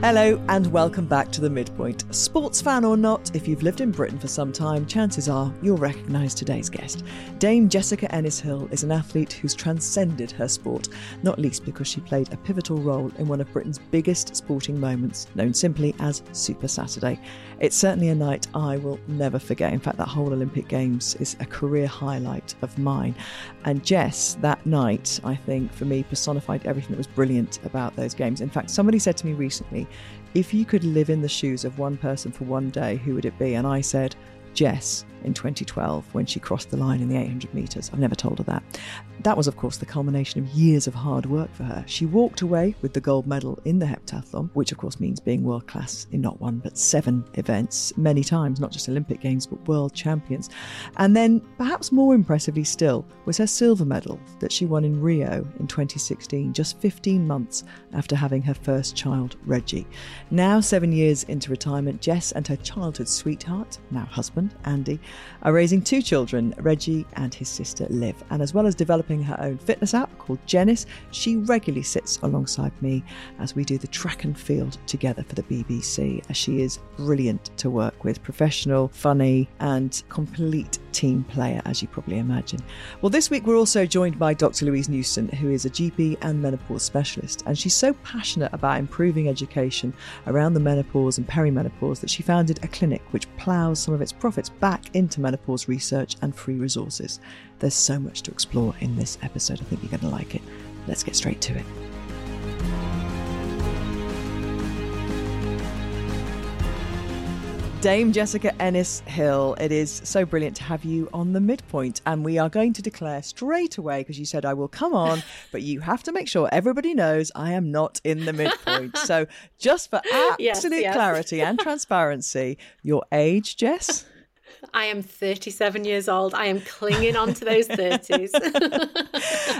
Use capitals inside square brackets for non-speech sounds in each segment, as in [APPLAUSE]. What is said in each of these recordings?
Hello and welcome back to The Midpoint. Sports fan or not, if you've lived in Britain for some time, chances are you'll recognise today's guest. Dame Jessica Ennis Hill is an athlete who's transcended her sport, not least because she played a pivotal role in one of Britain's biggest sporting moments, known simply as Super Saturday. It's certainly a night I will never forget. In fact, that whole Olympic Games is a career highlight of mine. And Jess, that night, I think, for me, personified everything that was brilliant about those games. In fact, somebody said to me recently, if you could live in the shoes of one person for one day, who would it be? And I said, Jess in 2012 when she crossed the line in the 800 metres. I've never told her that. That was, of course, the culmination of years of hard work for her. She walked away with the gold medal in the heptathlon, which, of course, means being world class in not one but seven events, many times, not just Olympic Games, but world champions. And then, perhaps more impressively still, was her silver medal that she won in Rio in 2016, just 15 months after having her first child, Reggie. Now, seven years into retirement, Jess and her childhood sweetheart, now husband, Andy, are raising two children, Reggie and his sister Liv. And as well as developing her own fitness app called Jennis, she regularly sits alongside me as we do the track and field together for the BBC, as she is brilliant to work with, professional, funny, and complete team player, as you probably imagine. Well, this week we're also joined by Dr. Louise Newson, who is a GP and menopause specialist, and she's so passionate about improving education around the menopause and perimenopause that she founded a clinic which ploughs some of its profits back into menopause research and free resources. There's so much to explore in this episode. I think you're going to like it. Let's get straight to it. Dame Jessica Ennis Hill, it is so brilliant to have you on the midpoint. And we are going to declare straight away, because you said I will come on, [LAUGHS] but you have to make sure everybody knows I am not in the midpoint. so, just for [LAUGHS] absolute yes, yes. clarity and transparency, your age, Jess? [LAUGHS] I am 37 years old. I am clinging on to those 30s.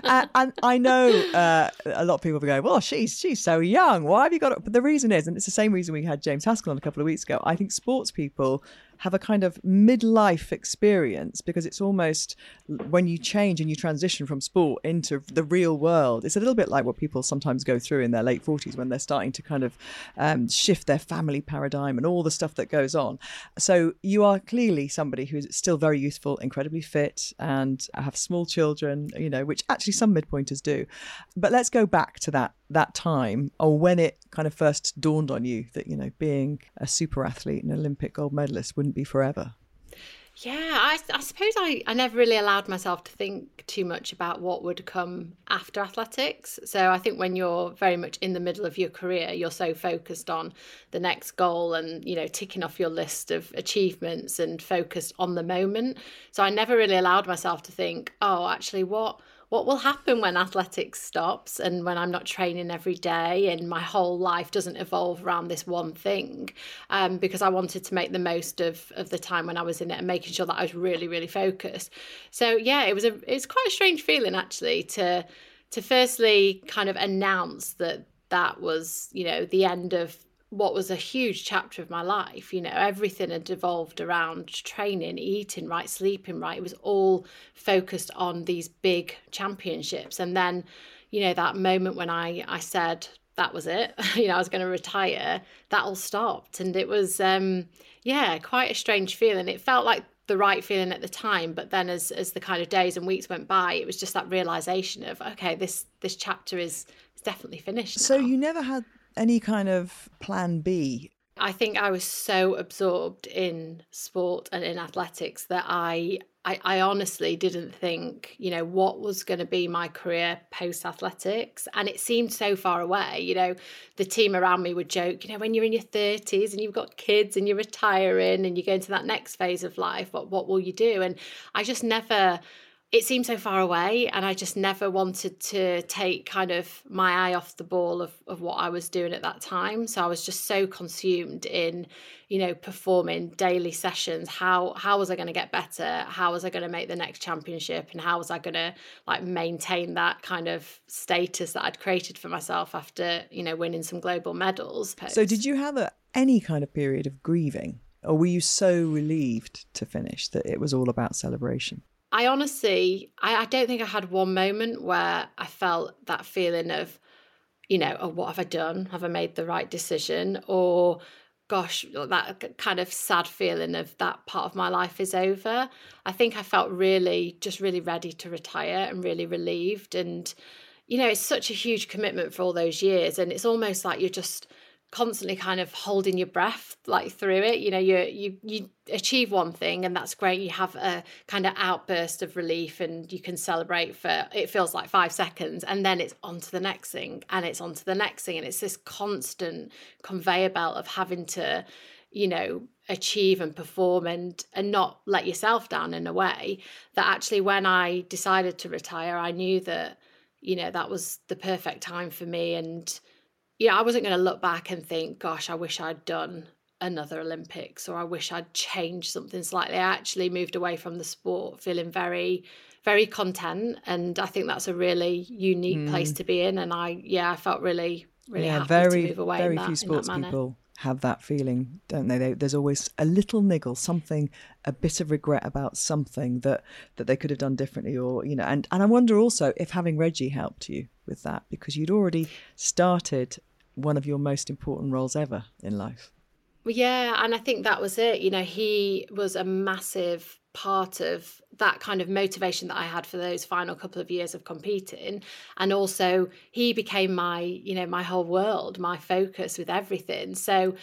and, [LAUGHS] and, I know uh, a lot of people will go, well, she's she's so young. Why have you got it? But the reason is, and it's the same reason we had James Haskell on a couple of weeks ago, I think sports people have a kind of midlife experience because it's almost when you change and you transition from sport into the real world. It's a little bit like what people sometimes go through in their late 40s when they're starting to kind of um, shift their family paradigm and all the stuff that goes on. So you are clearly somebody who's still very youthful, incredibly fit, and have small children, you know, which actually some midpointers do. But let's go back to that that time or when it kind of first dawned on you that you know being a super athlete and olympic gold medalist wouldn't be forever? Yeah I, I, suppose I, I never really allowed myself to think too much about what would come after athletics. So i think when you're very much in the middle of your career you're so focused on the next goal and you know ticking off your list of achievements and focused on the moment. So i never really allowed myself to think oh actually what what will happen when athletics stops and when I'm not training every day and my whole life doesn't evolve around this one thing um, because I wanted to make the most of, of the time when I was in it and making sure that I was really, really focused. So yeah, it was a it's quite a strange feeling actually to to firstly kind of announce that that was, you know, the end of what was a huge chapter of my life. You know, everything had evolved around training, eating right, sleeping right. It was all focused on these big championships. And then, you know, that moment when I I said that was it, [LAUGHS] you know, I was going to retire, that all stopped. And it was, um, yeah, quite a strange feeling. It felt like the right feeling at the time but then as as the kind of days and weeks went by it was just that realization of okay this this chapter is definitely finished so you never had any kind of plan B? I think I was so absorbed in sport and in athletics that I I, I honestly didn't think, you know, what was going to be my career post athletics. And it seemed so far away. You know, the team around me would joke, you know, when you're in your 30s and you've got kids and you're retiring and you go into that next phase of life, what, what will you do? And I just never it seemed so far away and i just never wanted to take kind of my eye off the ball of, of what i was doing at that time. So i was just so consumed in you know performing daily sessions. How how was i going to get better? How was i going to make the next championship? And how was i going to like maintain that kind of status that i'd created for myself after you know winning some global medals so did you have a, any kind of period of grieving? Or were you so relieved to finish that it was all about celebration I honestly, I, I don't think I had one moment where I felt that feeling of, you know, oh, what have I done? Have I made the right decision? Or, gosh, that kind of sad feeling of that part of my life is over. I think I felt really, just really ready to retire and really relieved. And, you know, it's such a huge commitment for all those years. And it's almost like you're just, constantly kind of holding your breath like through it. You know you you you achieve one thing and that's great. You have a kind of outburst of relief and you can celebrate for it feels like 5 seconds and then it's on to the next thing and it's on to the next thing. And it's this constant conveyor belt of having to you know achieve and perform and and not let yourself down in a way that actually when I decided to retire I knew that you know that was the perfect time for me and yeah, I wasn't going to look back and think, gosh, I wish I'd done another Olympics or I wish I'd changed something slightly. I actually moved away from the sport feeling very, very content. And I think that's a really unique mm. place to be in. And I, yeah, I felt really, really yeah, happy very, to move away. Very that, few sports people have that feeling, don't they? they? There's always a little niggle, something, a bit of regret about something that that they could have done differently, or you know. And and I wonder also if having Reggie helped you with that because you'd already started one of your most important roles ever in life. Yeah, and I think that was it. You know, he was a massive part of that kind of motivation that I had for those final couple of years of competing. And also, he became my, you know, my whole world, my focus with everything. So,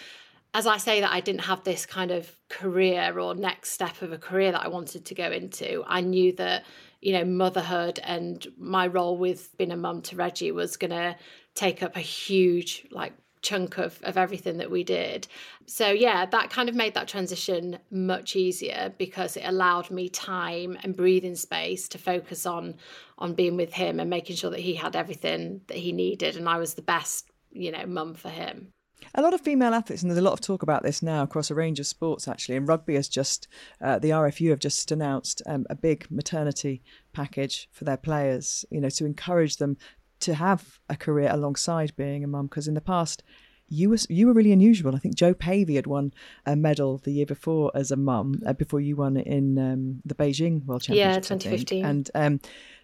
as I say that I didn't have this kind of career or next step of a career that I wanted to go into, I knew that, you know, motherhood and my role with being a mum to Reggie was going to take up a huge like chunk of, of everything that we did. So yeah, that kind of made that transition much easier because it allowed me time and breathing space to focus on on being with him and making sure that he had everything that he needed and I was the best, you know, mum for him. A lot of female athletes, and there's a lot of talk about this now across a range of sports, actually. And rugby has just, uh, the RFU have just announced um, a big maternity package for their players, you know, to encourage them to have a career alongside being a mum because in the past you were you were really unusual. I think Jo Pavey had won a medal the year before as a mum uh, before you won in um, the Beijing World Championship. Yeah, 2015. And um,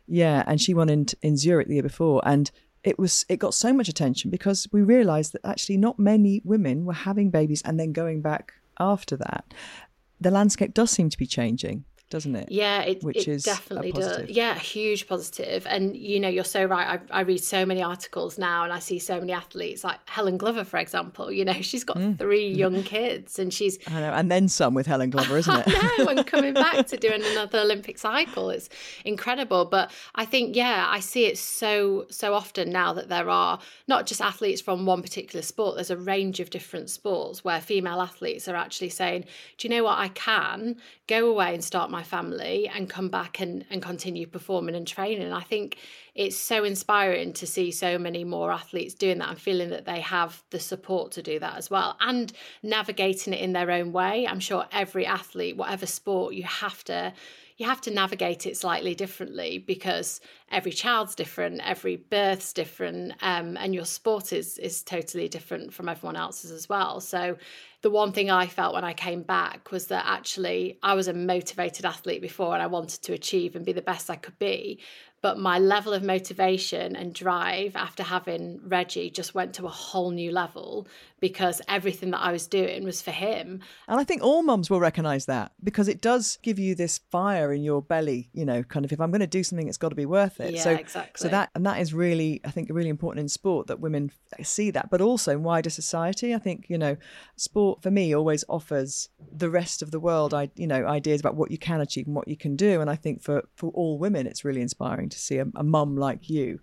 yeah, and she won in in Zurich the year before, and it was it got so much attention because we realised that actually not many women were having babies and then going back after that. The landscape does seem to be changing doesn't it? Yeah, it, Which it is definitely does. Yeah, huge positive. And you know, you're so right. I, I, read so many articles now, and I see so many athletes, like Helen Glover, for example. You know, [LAUGHS] she's got mm. three young kids, and she's I know, and then some with Helen Glover, isn't it? [LAUGHS] I know, and coming back to doing another Olympic cycle, it's incredible. But I think, yeah, I see it so so often now that there are not just athletes from one particular sport. There's a range of different sports where female athletes are actually saying, "Do you know what? I can go away and start my family and come back and, and continue performing and training. I think it's so inspiring to see so many more athletes doing that and feeling that they have the support to do that as well and navigating it in their own way. I'm sure every athlete, whatever sport, you have to you have to navigate it slightly differently because every child's different, every birth's different, um, and your sport is is totally different from everyone else's as well. So the one thing I felt when I came back was that actually I was a motivated athlete before and I wanted to achieve and be the best I could be but my level of motivation and drive after having Reggie just went to a whole new level because everything that I was doing was for him. And I think all mums will recognize that because it does give you this fire in your belly, you know, kind of if I'm going to do something it's got to be worth it. Yeah, so exactly. So that and that is really I think really important in sport that women see that, but also in wider society. I think, you know, sport for me always offers the rest of the world I you know ideas about what you can achieve and what you can do and I think for for all women it's really inspiring to see a, a mum like you,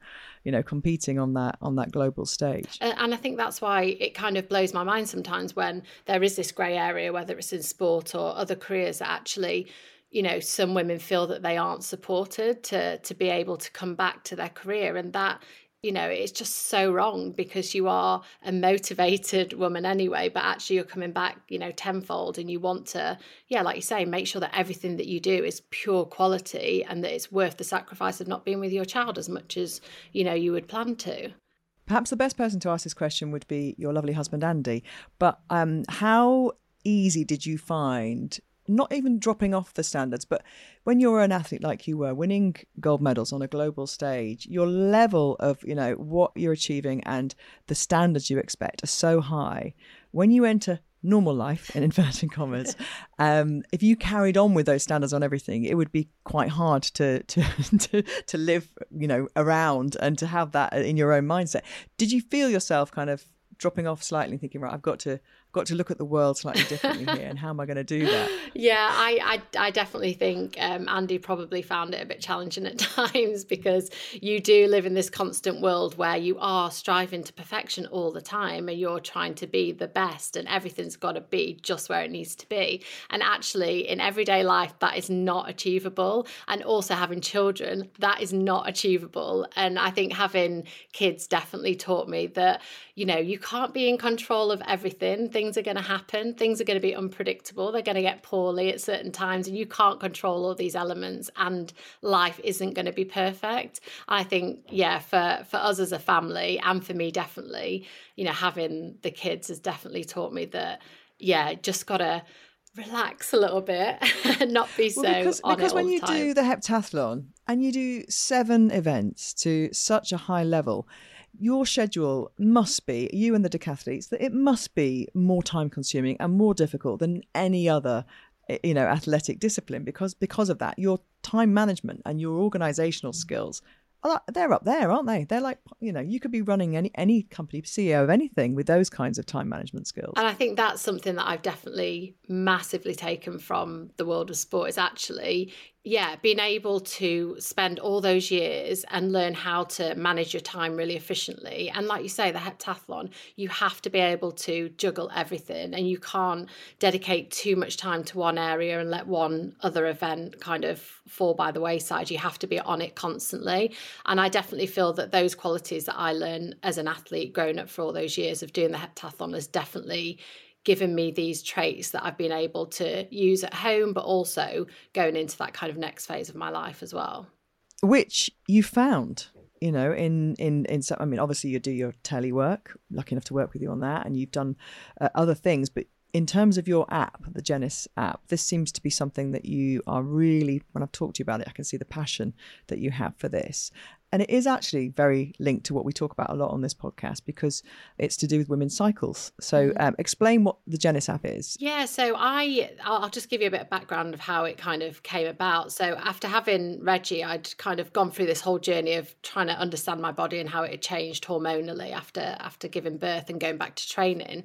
you know, competing on that on that global stage. And I think that's why it kind of blows my mind sometimes when there is this grey area, whether it's in sport or other careers, that actually you know some women feel that they aren't supported to to be able to come back to their career and that you know it's just so wrong because you are a motivated woman anyway but actually you're coming back you know tenfold and you want to yeah like you say make sure that everything that you do is pure quality and that it's worth the sacrifice of not being with your child as much as you know you would plan to. Perhaps the best person to ask this question would be your lovely husband andy. But um, how easy did you find not even dropping off the standards, but when you're an athlete like you were, winning gold medals on a global stage, your level of, you know, what you're achieving and the standards you expect are so high. When you enter normal life in inverted commas [LAUGHS] um, if you carried on with those standards on everything it would be quite hard to to [LAUGHS] to, to live you know around and to have that in your own mindset did you feel yourself kind of dropping off slightly thinking right i've got to got to look at the world slightly differently here and how am i going to do that? [LAUGHS] Yeah i i, I definitely think um, andy probably found it a bit challenging at [LAUGHS] times because you do live in this constant world where you are striving to perfection all the time and you're trying to be the best and everything's got to be just where it needs to be. And actually in everyday life that is not achievable. And also having children that is not achievable. And i think having kids definitely taught me that you know you can't be in control of everything things are going to happen things are going to be unpredictable they're going to get poorly at certain times and you can't control all these elements and life isn't going to be perfect i think yeah for for us as a family and for me definitely you know having the kids has definitely taught me that yeah just gotta relax a little bit and not be so well, because, because when you time. do the heptathlon and you do seven events to such a high level your schedule must be you and the decathletes that it must be more time consuming and more difficult than any other eh, you know athletic discipline because because of that your time management and your organizational skills they're up there, aren't they? They're like, you know, you could be running any any company, CEO of anything with those kinds of time management skills. And I think that's something that I've definitely massively taken from the world of sport is actually yeah, being able to spend all those years and learn how to manage your time really efficiently. And like you say, the heptathlon, you have to be able to juggle everything and you can't dedicate too much time to one area and let one other event kind of fall by the wayside. You have to be on it constantly. And I definitely feel that those qualities that I learned as an athlete growing up for all those years of doing the heptathlon has definitely given me these traits that I've been able to use at home, but also going into that kind of next phase of my life as well. Which you found, you know, in in in. I mean, obviously you do your telly work. Lucky enough to work with you on that, and you've done uh, other things, but in terms of your app, the Jennis app, this seems to be something that you are really, when I've talked to you about it, I can see the passion that you have for this. And it is actually very linked to what we talk about a lot on this podcast because it's to do with women's cycles. So, mm-hmm. um, explain what the Jennis app is. Yeah, so I I'll just give you a bit of background of how it kind of came about. So, after having Reggie, I'd kind of gone through this whole journey of trying to understand my body and how it had changed hormonally after after giving birth and going back to training.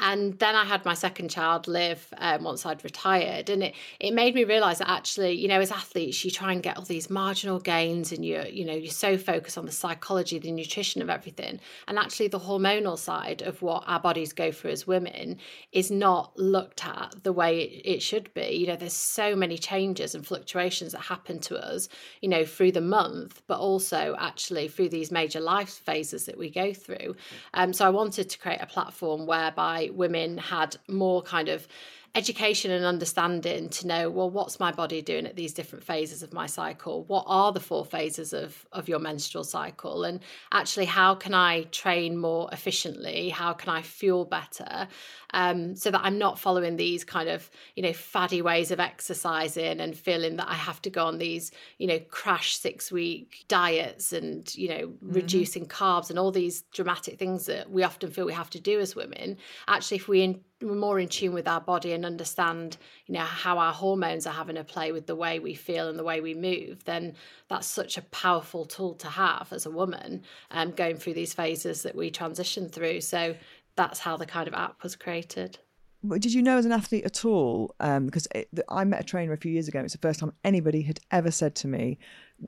And then I had my second child Liv um, once I'd retired, and it it made me realise that actually, you know, as athletes, you try and get all these marginal gains, and you're you know you're so focused on the psychology, the nutrition of everything, and actually the hormonal side of what our bodies go through as women is not looked at the way it, it should be. You know, there's so many changes and fluctuations that happen to us, you know, through the month, but also actually through these major life phases that we go through. Um, so I wanted to create a platform whereby women had more kind of education and understanding to know well what's my body doing at these different phases of my cycle? What are the four phases of of your menstrual cycle? And actually how can i train more efficiently? How can i fuel better? Um, so that i'm not following these kind of you know faddy ways of exercising and feeling that i have to go on these you know crash six week diets and you know mm-hmm. reducing carbs and all these dramatic things that we often feel we have to do as women. Actually if we in, we're more in tune with our body and understand you know how our hormones are having a play with the way we feel and the way we move then that's such a powerful tool to have as a woman um, going through these phases that we transition through so that's how the kind of app was created did you know as an athlete at all? Because um, I met a trainer a few years ago. It's the first time anybody had ever said to me,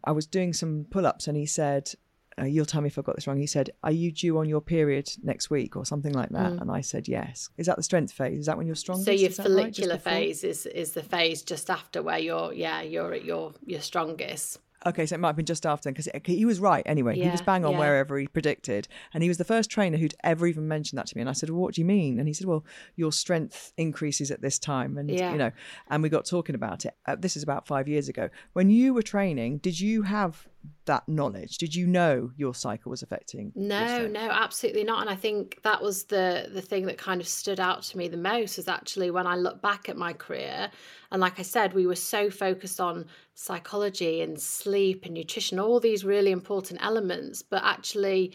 I was doing some pull ups, and he said, uh, you'll tell me if I got this wrong. He said, Are you due on your period next week or something like that? Mm. And I said, Yes. Is that the strength phase? Is that when you're strongest? So your follicular right? phase is is the phase just after where you're yeah, you're at your your strongest. Okay, so it might have been just after because he was right anyway. Yeah, he was bang on yeah. wherever he predicted. And he was the first trainer who'd ever even mentioned that to me. And I said, well, What do you mean? And he said, Well, your strength increases at this time. And, yeah. you know, and we got talking about it. Uh, this is about five years ago. When you were training, did you have that knowledge? Did you know your cycle was affecting? No, no, absolutely not. And I think that was the the thing that kind of stood out to me the most was actually when I look back at my career. And like I said, we were so focused on psychology and sleep and nutrition, all these really important elements, but actually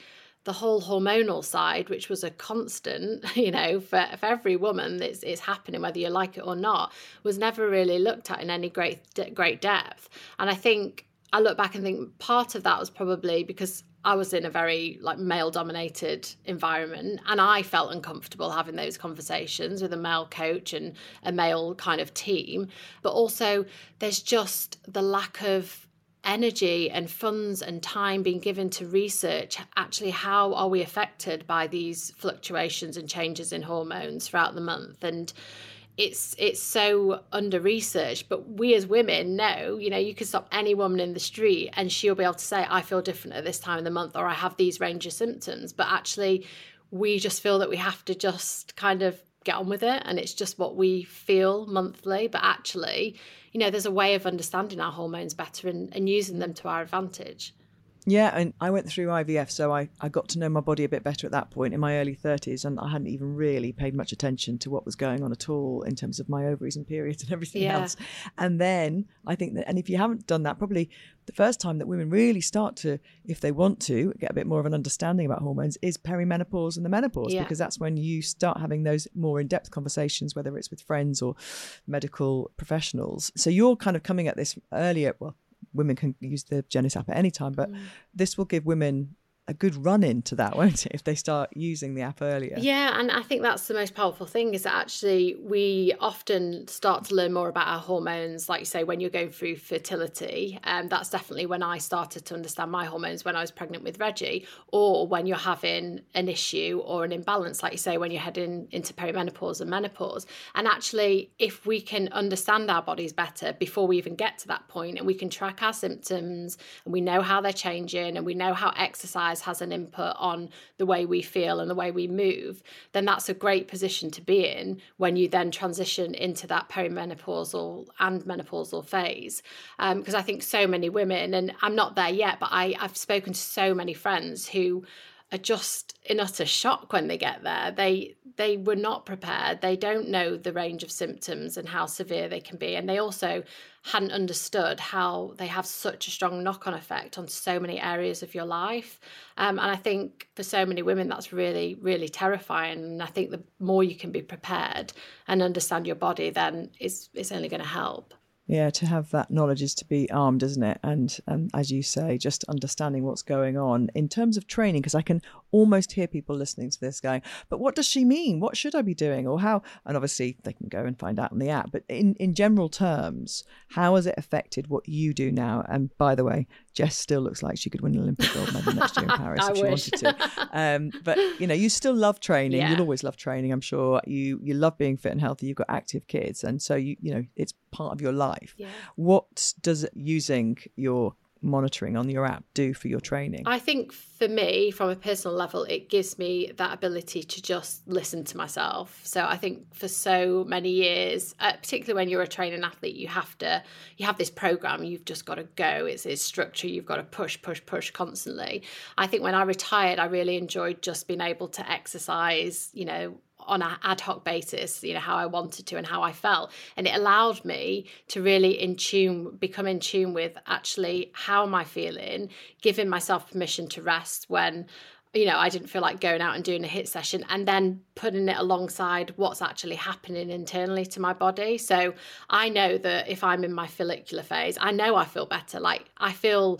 the whole hormonal side, which was a constant, [LAUGHS] you know, for, for every woman it's, it's happening, whether you like it or not, was never really looked at in any great great depth. And I think I look back and think part of that was probably because I was in a very like male dominated environment and I felt uncomfortable having those conversations with a male coach and a male kind of team. But also there's just the lack of energy and funds and time being given to research actually how are we affected by these fluctuations and changes in hormones throughout the month and it's it's so under researched but we as women know you know you can stop any woman in the street and she'll be able to say i feel different at this time of the month or i have these range of symptoms. But actually we just feel that we have to just kind of get on with it and it's just what we feel monthly. But actually you know there's a way of understanding our hormones better and, and using them to our advantage yeah, and I went through IVF, so I, I got to know my body a bit better at that point in my early 30s, and I hadn't even really paid much attention to what was going on at all in terms of my ovaries and periods and [LAUGHS] everything yeah. else. And then I think that, and if you haven't done that, probably the first time that women really start to, if they want to, get a bit more of an understanding about hormones is perimenopause and the menopause, yeah. because that's when you start having those more in depth conversations, whether it's with friends or medical professionals. So you're kind of coming at this earlier, well, women can use the Jennis app at any time, but mm. this will give women a good run into that, [LAUGHS] won't it, if they start using the app earlier? Yeah, and I think that's the most powerful thing is that actually we often start to learn more about our hormones, like you say, when you're going through fertility. And um, that's definitely when I started to understand my hormones when I was pregnant with Reggie, or when you're having an issue or an imbalance, like you say, when you're heading into perimenopause and menopause. And actually, if we can understand our bodies better before we even get to that point, and we can track our symptoms, and we know how they're changing, and we know how exercise has an input on the way we feel and the way we move, then that's a great position to be in when you then transition into that perimenopausal and menopausal phase. Because um, I think so many women, and I'm not there yet, but I, I've spoken to so many friends who are just in utter shock when they get there. They they were not prepared. They don't know the range of symptoms and how severe they can be, and they also hadn't understood how they have such a strong knock-on effect on so many areas of your life. Um, and I think for so many women, that's really really terrifying. And I think the more you can be prepared and understand your body, then it's it's only going to help yeah to have that knowledge is to be armed isn't it? And and as you say just understanding what's going on. In terms of training because i can almost hear people listening to this going but what does she mean? What should i be doing? Or how and obviously they can go and find out on the app. But in in general terms how has it affected what you do now? And by the way Jess still looks like she could win an Olympic gold medal next year in [LAUGHS] Paris if she wanted to. [LAUGHS] Um, but you know, you still love training. Yeah. You'll always love training. I'm sure you you love being fit and healthy. You've got active kids, and so you you know it's part of your life. Yeah. What does using your monitoring on your app do for your training? I think for me, from a personal level, it gives me that ability to just listen to myself. So I think for so many years, uh, particularly when you're a training athlete, you have to you have this program. You've just got to go. It's it's structure. You've got to push, push, push constantly. I think when I retired, I really enjoyed just being able to exercise. You know, on an ad hoc basis, you know, how I wanted to and how I felt. And it allowed me to really in tune, become in tune with actually how am I feeling, giving myself permission to rest when you know, I didn't feel like going out and doing a hit session and then putting it alongside what's actually happening internally to my body. So I know that if I'm in my follicular phase, I know I feel better. Like I feel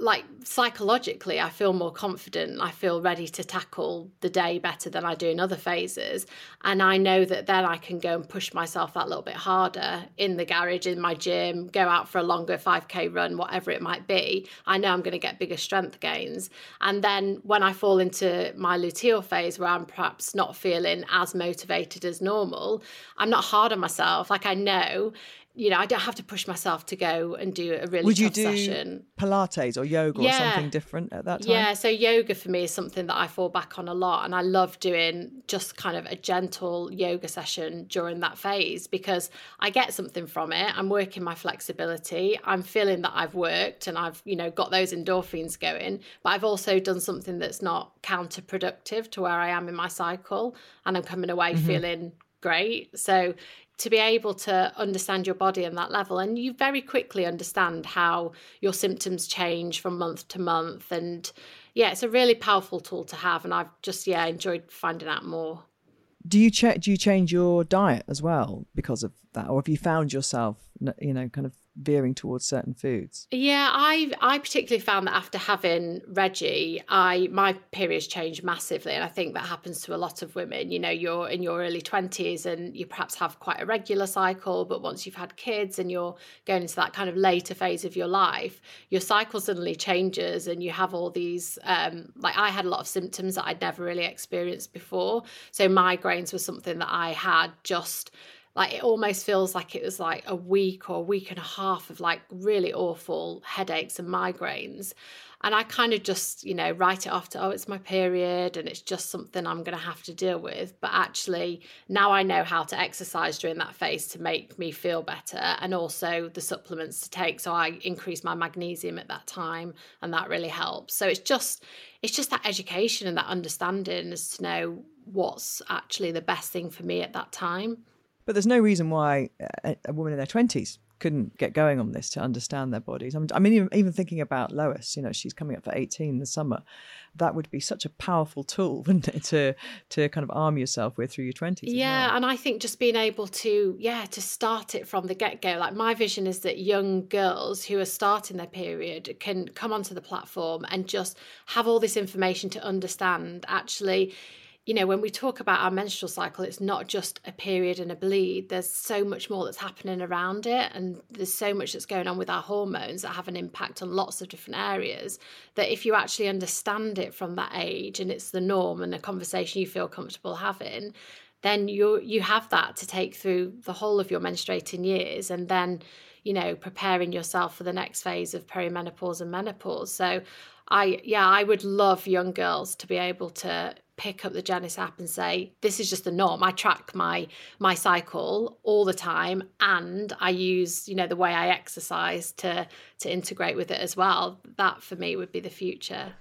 like psychologically i feel more confident. I feel ready to tackle the day better than i do in other phases. And i know that then i can go and push myself that little bit harder in the garage in my gym go out for a longer 5k run whatever it might be. I know i'm going to get bigger strength gains. And then when i fall into my luteal phase where i'm perhaps not feeling as motivated as normal i'm not hard on myself. Like i know you know, I don't have to push myself to go and do a really Would you do session. Pilates or yoga or something different at that time? Yeah, so yoga for me is something that I fall back on a lot. And I love doing just kind of a gentle yoga session during that phase because I get something from it. I'm working my flexibility. I'm feeling that I've worked and I've, you know, got those endorphins going. But I've also done something that's not counterproductive to where I am in my cycle. And I'm coming away mm-hmm. feeling great. So to be able to understand your body on that level and you very quickly understand how your symptoms change from month to month. And yeah it's a really powerful tool to have and i've just yeah enjoyed finding out more. Do you check do you change your diet as well because of that? Or have you found yourself you know kind of veering towards certain foods? Yeah, I I particularly found that after having Reggie, I my periods changed massively, and I think that happens to a lot of women. You know, you're in your early twenties and you perhaps have quite a regular cycle, but once you've had kids and you're going into that kind of later phase of your life, your cycle suddenly changes, and you have all these. Um, like I had a lot of symptoms that I'd never really experienced before. So migraines were something that I had just like it almost feels like it was like a week or a week and a half of like really awful headaches and migraines. And i kind of just you know write it off to oh it's my period and it's just something i'm going to have to deal with. But actually now i know how to exercise during that phase to make me feel better and also the supplements to take. So i increase my magnesium at that time and that really helps. So it's just it's just that education and that understanding as to know what's actually the best thing for me at that time but there's no reason why a, a woman in their 20s couldn't get going on this to understand their bodies. I mean, even, even thinking about Lois, you know, she's coming up for 18 this summer. That would be such a powerful tool, [LAUGHS] wouldn't it, to to kind of arm yourself with through your 20s? Yeah, well. and I think just being able to, yeah, to start it from the get go. Like my vision is that young girls who are starting their period can come onto the platform and just have all this information to understand actually you know, when we talk about our menstrual cycle, it's not just a period and a bleed. There's so much more that's happening around it. And there's so much that's going on with our hormones that have an impact on lots of different areas. That if you actually understand it from that age and it's the norm and a conversation you feel comfortable having, then you you have that to take through the whole of your menstruating years and then, you know, preparing yourself for the next phase of perimenopause and menopause. So I yeah, I would love young girls to be able to pick up the Jennis app and say this is just the norm. I track my my cycle all the time and i use you know the way i exercise to to integrate with it as well. That for me would be the future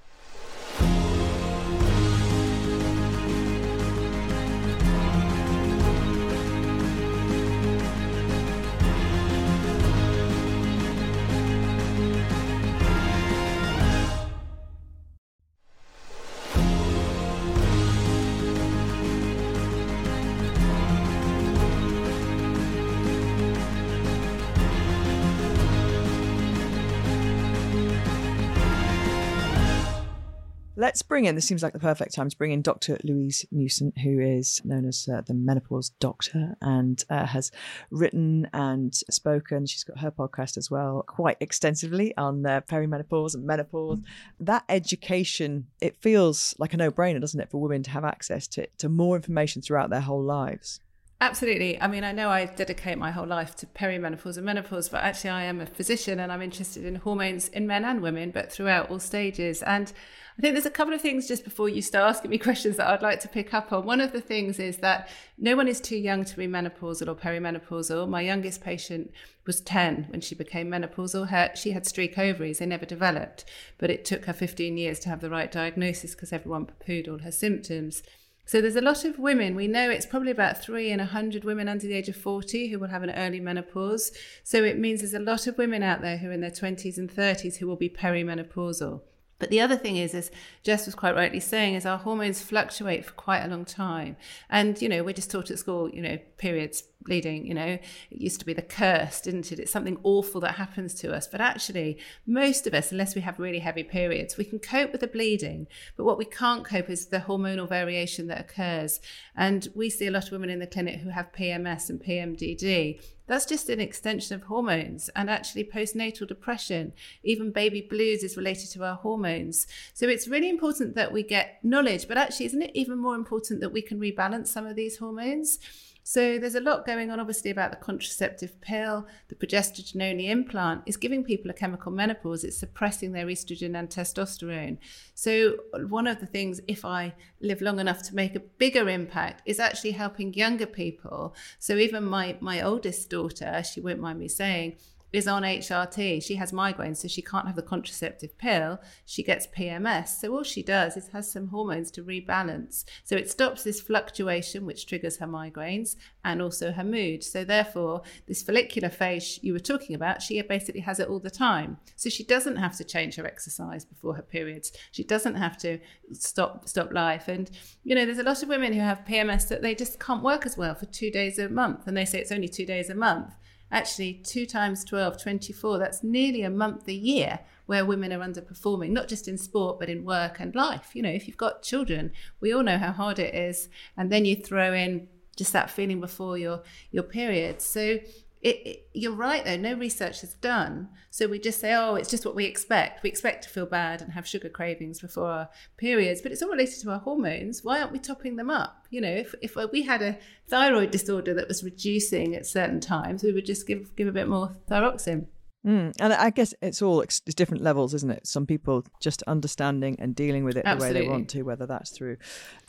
Let's bring in, this seems like the perfect time to bring in Dr. Louise Newson, who is known as uh, the menopause doctor and uh, has written and spoken. She's got her podcast as well, quite extensively on uh, perimenopause and menopause. That education, it feels like a no brainer, doesn't it, for women to have access to, to more information throughout their whole lives? Absolutely. I mean, I know I dedicate my whole life to perimenopause and menopause, but actually, I am a physician and I'm interested in hormones in men and women, but throughout all stages. And I think there's a couple of things just before you start asking me [LAUGHS] questions that I'd like to pick up on. One of the things is that no one is too young to be menopausal or perimenopausal. My youngest patient was 10 when she became menopausal. Her, she had streak ovaries, they never developed, but it took her 15 years to have the right diagnosis because everyone poo pooed all her symptoms. So there's a lot of women. We know it's probably about three in a hundred women under the age of 40 who will have an early menopause. So it means there's a lot of women out there who are in their 20s and 30s who will be perimenopausal. But the other thing is, as Jess was quite rightly saying, is our hormones fluctuate for quite a long time. And, you know, we're just taught at school, you know, periods, bleeding, you know, it used to be the curse, didn't it? It's something awful that happens to us. But actually, most of us, unless we have really heavy periods, we can cope with the bleeding. But what we can't cope is the hormonal variation that occurs. And we see a lot of women in the clinic who have PMS and PMDD. That's just an extension of hormones and actually postnatal depression. Even baby blues is related to our hormones. So it's really important that we get knowledge, but actually, isn't it even more important that we can rebalance some of these hormones? So there's a lot going on, obviously, about the contraceptive pill. The progesterone only implant is giving people a chemical menopause. It's suppressing their estrogen and testosterone. So one of the things, if I live long enough to make a bigger impact, is actually helping younger people. So even my my oldest daughter, she won't mind me saying, is on HRT. She has migraines, so she can't have the contraceptive pill. She gets PMS. So all she does is has some hormones to rebalance. So it stops this fluctuation, which triggers her migraines and also her mood. So therefore, this follicular phase you were talking about, she basically has it all the time. So she doesn't have to change her exercise before her periods. She doesn't have to stop stop life. And you know, there's a lot of women who have PMS that they just can't work as well for two days a month, and they say it's only two days a month actually 2 times 12 24 that's nearly a month a year where women are underperforming not just in sport but in work and life. You know if you've got children we all know how hard it is. And then you throw in just that feeling before your your period. So it, it, you're right though. No research is done. So we just say oh it's just what we expect. We expect to feel bad and have sugar cravings before our periods but it's all related to our hormones. Why aren't we topping them up? You know if, if we had a thyroid disorder that was reducing at certain times we would just give give a bit more thyroxine Mm. And I guess it's all it's different levels, isn't it? Some people just understanding and dealing with it Absolutely. the way they want to, whether that's through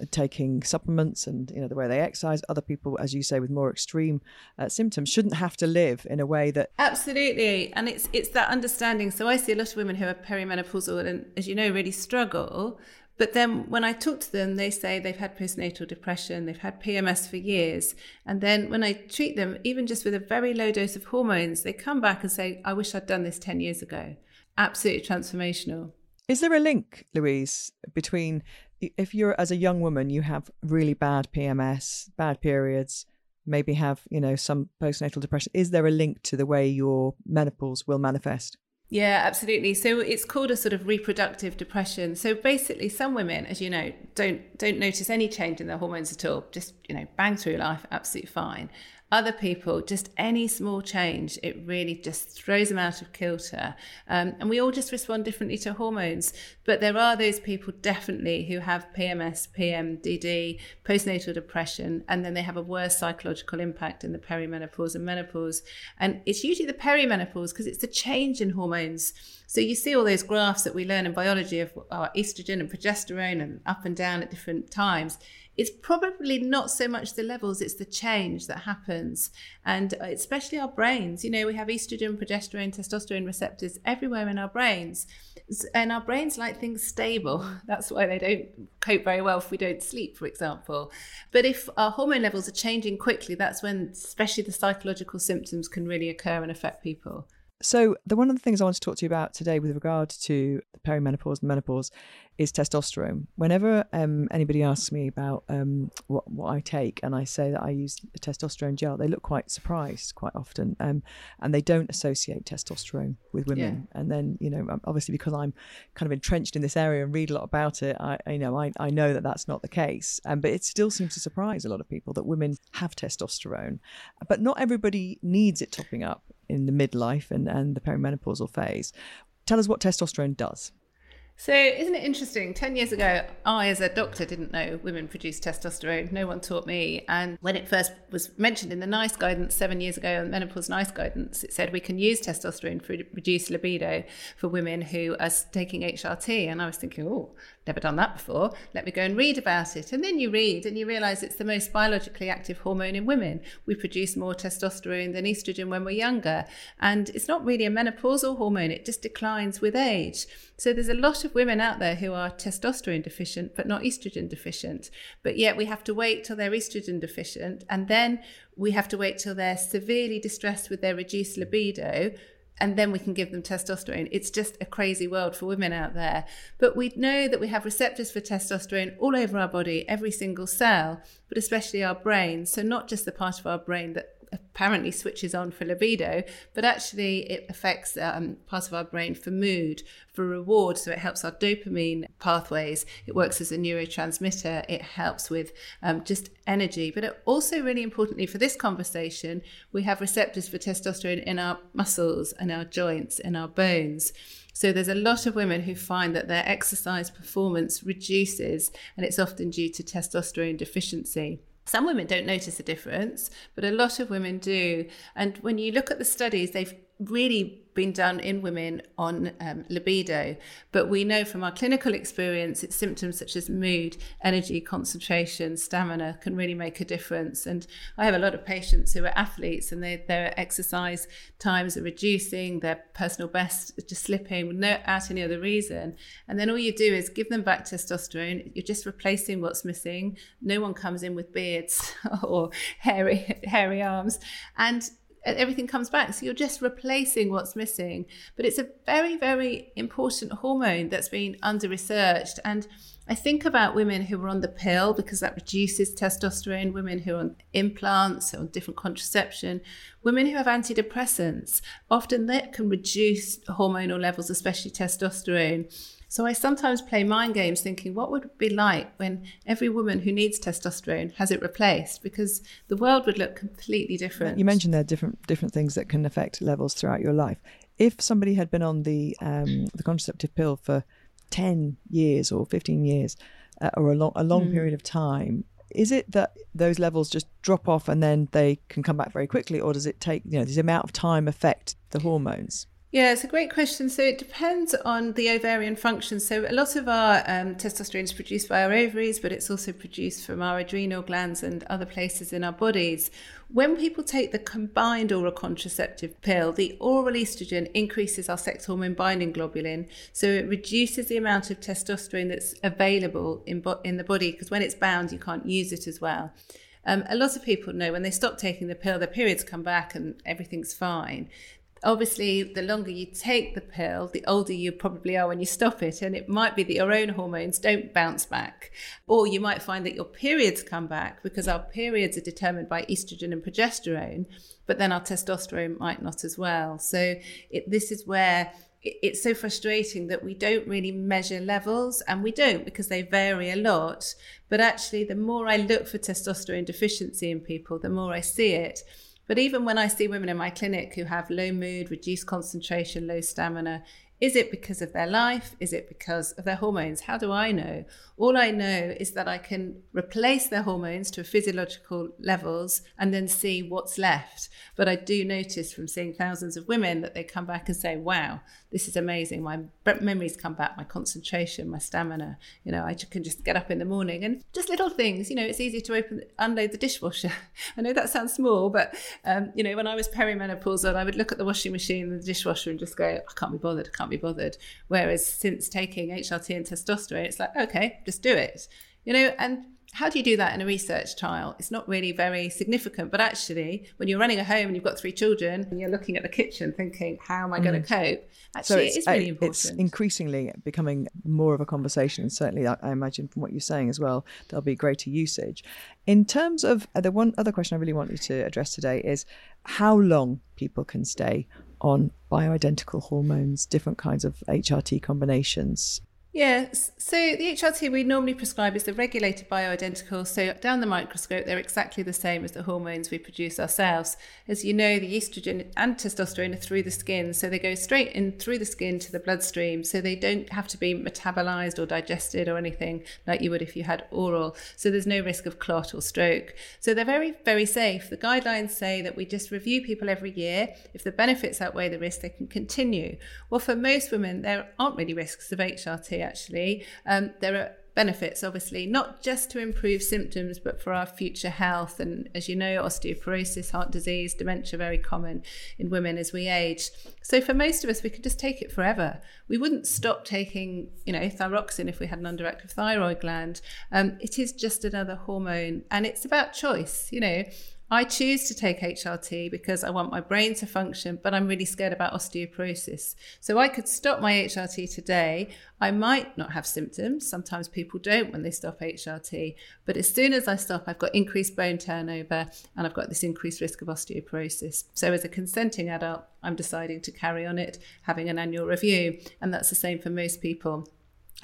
uh, taking supplements and you know the way they exercise. Other people, as you say, with more extreme uh, symptoms, shouldn't have to live in a way that Absolutely, and it's it's that understanding. So I see a lot of women who are perimenopausal and, as you know, really struggle but then when I talk to them, they say they've had postnatal depression, they've had PMS for years. And then when I treat them, even just with a very low dose of hormones, they come back and say, I wish I'd done this 10 years ago. Absolutely transformational. Is there a link, Louise, between if you're as a young woman, you have really bad PMS, bad periods, maybe have, you know, some postnatal depression? Is there a link to the way your menopause will manifest? Yeah, absolutely. So it's called a sort of reproductive depression. So basically, some women, as you know, don't don't notice any change in their hormones at all. Just you know, bang through life, absolutely fine. Other people, just any small change, it really just throws them out of kilter. Um, and we all just respond differently to hormones. But there are those people definitely who have PMS, PMDD, postnatal depression, and then they have a worse psychological impact in the perimenopause and menopause. And it's usually the perimenopause because it's the change in hormones. So you see all those graphs that we learn in biology of our estrogen and progesterone and up and down at different times it's probably not so much the levels, it's the change that happens. And uh, especially our brains, you know, we have estrogen, progesterone, testosterone receptors everywhere in our brains. And our brains like things stable. [LAUGHS] That's why they don't cope very well if we don't sleep, for example. But if our hormone levels are changing quickly, that's when, especially the psychological symptoms, can really occur and affect people. So, the one of the things I want to talk to you about today, with regard to the perimenopause and menopause, is testosterone. Whenever um, anybody asks me about um, what what I take, and I say that I use a testosterone gel, they look quite surprised quite often, um, and they don't associate testosterone with women. Yeah. And then, you know, obviously because I'm kind of entrenched in this area and read a lot about it, I, I know I, I know that that's not the case. Um, but it still seems to surprise a lot of people that women have testosterone, but not everybody needs it topping up in the midlife and, and the perimenopausal phase. Tell us what testosterone does. So, isn't it interesting? 10 years ago, I, as a doctor, didn't know women produce testosterone. No one taught me. And when it first was mentioned in the NICE guidance seven years ago, in menopause NICE guidance, it said we can use testosterone for reduce libido for women who are taking HRT. And I was thinking, oh, never done that before. Let me go and read about it. And then you read and you realize it's the most biologically active hormone in women. We produce more testosterone than estrogen when we're younger. And it's not really a menopausal hormone, it just declines with age. So there's a lot of women out there who are testosterone deficient, but not estrogen deficient. But yet we have to wait till they're estrogen deficient. And then we have to wait till they're severely distressed with their reduced libido and then we can give them testosterone. It's just a crazy world for women out there. But we know that we have receptors for testosterone all over our body, every single cell, but especially our brain. So, not just the part of our brain that apparently switches on for libido, but actually it affects um, parts of our brain for mood, for reward. So it helps our dopamine pathways. It works as a neurotransmitter. It helps with um, just energy. But also, really importantly for this conversation, we have receptors for testosterone in our muscles and our joints and our bones. So there's a lot of women who find that their exercise performance reduces, and it's often due to testosterone deficiency. Some women don't notice a difference, but a lot of women do. And when you look at the studies, they've really been done in women on um, libido, but we know from our clinical experience, it's symptoms such as mood, energy, concentration, stamina can really make a difference. And I have a lot of patients who are athletes and they, their exercise times are reducing, their personal best is just slipping without any other reason. And then all you do is give them back testosterone. You're just replacing what's missing. No one comes in with beards [LAUGHS] or hairy, hairy arms. And everything comes back. So you're just replacing what's missing. But it's a very, very important hormone that's been under researched. And I think about women who are on the pill because that reduces testosterone, women who are on implants or different contraception, women who have antidepressants. Often that can reduce hormonal levels, especially testosterone. So I sometimes play mind games thinking, what would it be like when every woman who needs testosterone has it replaced? Because the world would look completely different. You mentioned there are different different things that can affect levels throughout your life. If somebody had been on the um, the contraceptive pill for ten years or fifteen years, uh, or a long a long mm. period of time, is it that those levels just drop off and then they can come back very quickly, or does it take you know does the amount of time affect the hormones? Yeah, it's a great question. So it depends on the ovarian function. So a lot of our um, testosterone is produced by our ovaries, but it's also produced from our adrenal glands and other places in our bodies. When people take the combined oral contraceptive pill, the oral estrogen increases our sex hormone binding globulin. So it reduces the amount of testosterone that's available in, bo- in the body because when it's bound, you can't use it as well. Um, a lot of people know when they stop taking the pill, their periods come back and everything's fine obviously, the longer you take the pill, the older you probably are when you stop it. And it might be that your own hormones don't bounce back. Or you might find that your periods come back because our periods are determined by estrogen and progesterone, but then our testosterone might not as well. So it, this is where it's so frustrating that we don't really measure levels and we don't because they vary a lot. But actually, the more I look for testosterone deficiency in people, the more I see it. But even when I see women in my clinic who have low mood, reduced concentration, low stamina, is it because of their life? Is it because of their hormones? How do I know? All I know is that I can replace their hormones to physiological levels and then see what's left. But I do notice from seeing thousands of women that they come back and say, wow, this is amazing. My memories come back, my concentration, my stamina. You know, I can just get up in the morning and just little things. You know, it's easy to open, unload the dishwasher. [LAUGHS] I know that sounds small, but, um, you know, when I was perimenopausal, I would look at the washing machine and the dishwasher and just go, I can't be bothered, I can't be bothered. Whereas since taking HRT and testosterone, it's like, okay, just do it. You know, and how do you do that in a research trial? It's not really very significant, but actually, when you're running a home and you've got three children and you're looking at the kitchen thinking, how am I mm. going to cope? Actually, so it is really important. It's increasingly becoming more of a conversation. And certainly, I, I, imagine from what you're saying as well, there'll be greater usage. In terms of uh, the one other question I really want you to address today is how long people can stay on bioidentical hormones, different kinds of HRT combinations. Yes. So the HRT we normally prescribe is the regulated bioidentical. So down the microscope, they're exactly the same as the hormones we produce ourselves. As you know, the estrogen and testosterone are through the skin, so they go straight in through the skin to the bloodstream. So they don't have to be metabolized or digested or anything like you would if you had oral. So there's no risk of clot or stroke. So they're very, very safe. The guidelines say that we just review people every year. If the benefits outweigh the risk, they can continue. Well, for most women, there aren't really risks of HRT actually. Um, there are benefits, obviously, not just to improve symptoms, but for our future health. And as you know, osteoporosis, heart disease, dementia, very common in women as we age. So for most of us, we could just take it forever. We wouldn't stop taking, you know, thyroxine if we had an underactive thyroid gland. Um, it is just another hormone, and it's about choice. You know, I choose to take HRT because I want my brain to function, but I'm really scared about osteoporosis. So I could stop my HRT today. I might not have symptoms. Sometimes people don't when they stop HRT. But as soon as I stop, I've got increased bone turnover and I've got this increased risk of osteoporosis. So as a consenting adult, I'm deciding to carry on it, having an annual review. And that's the same for most people.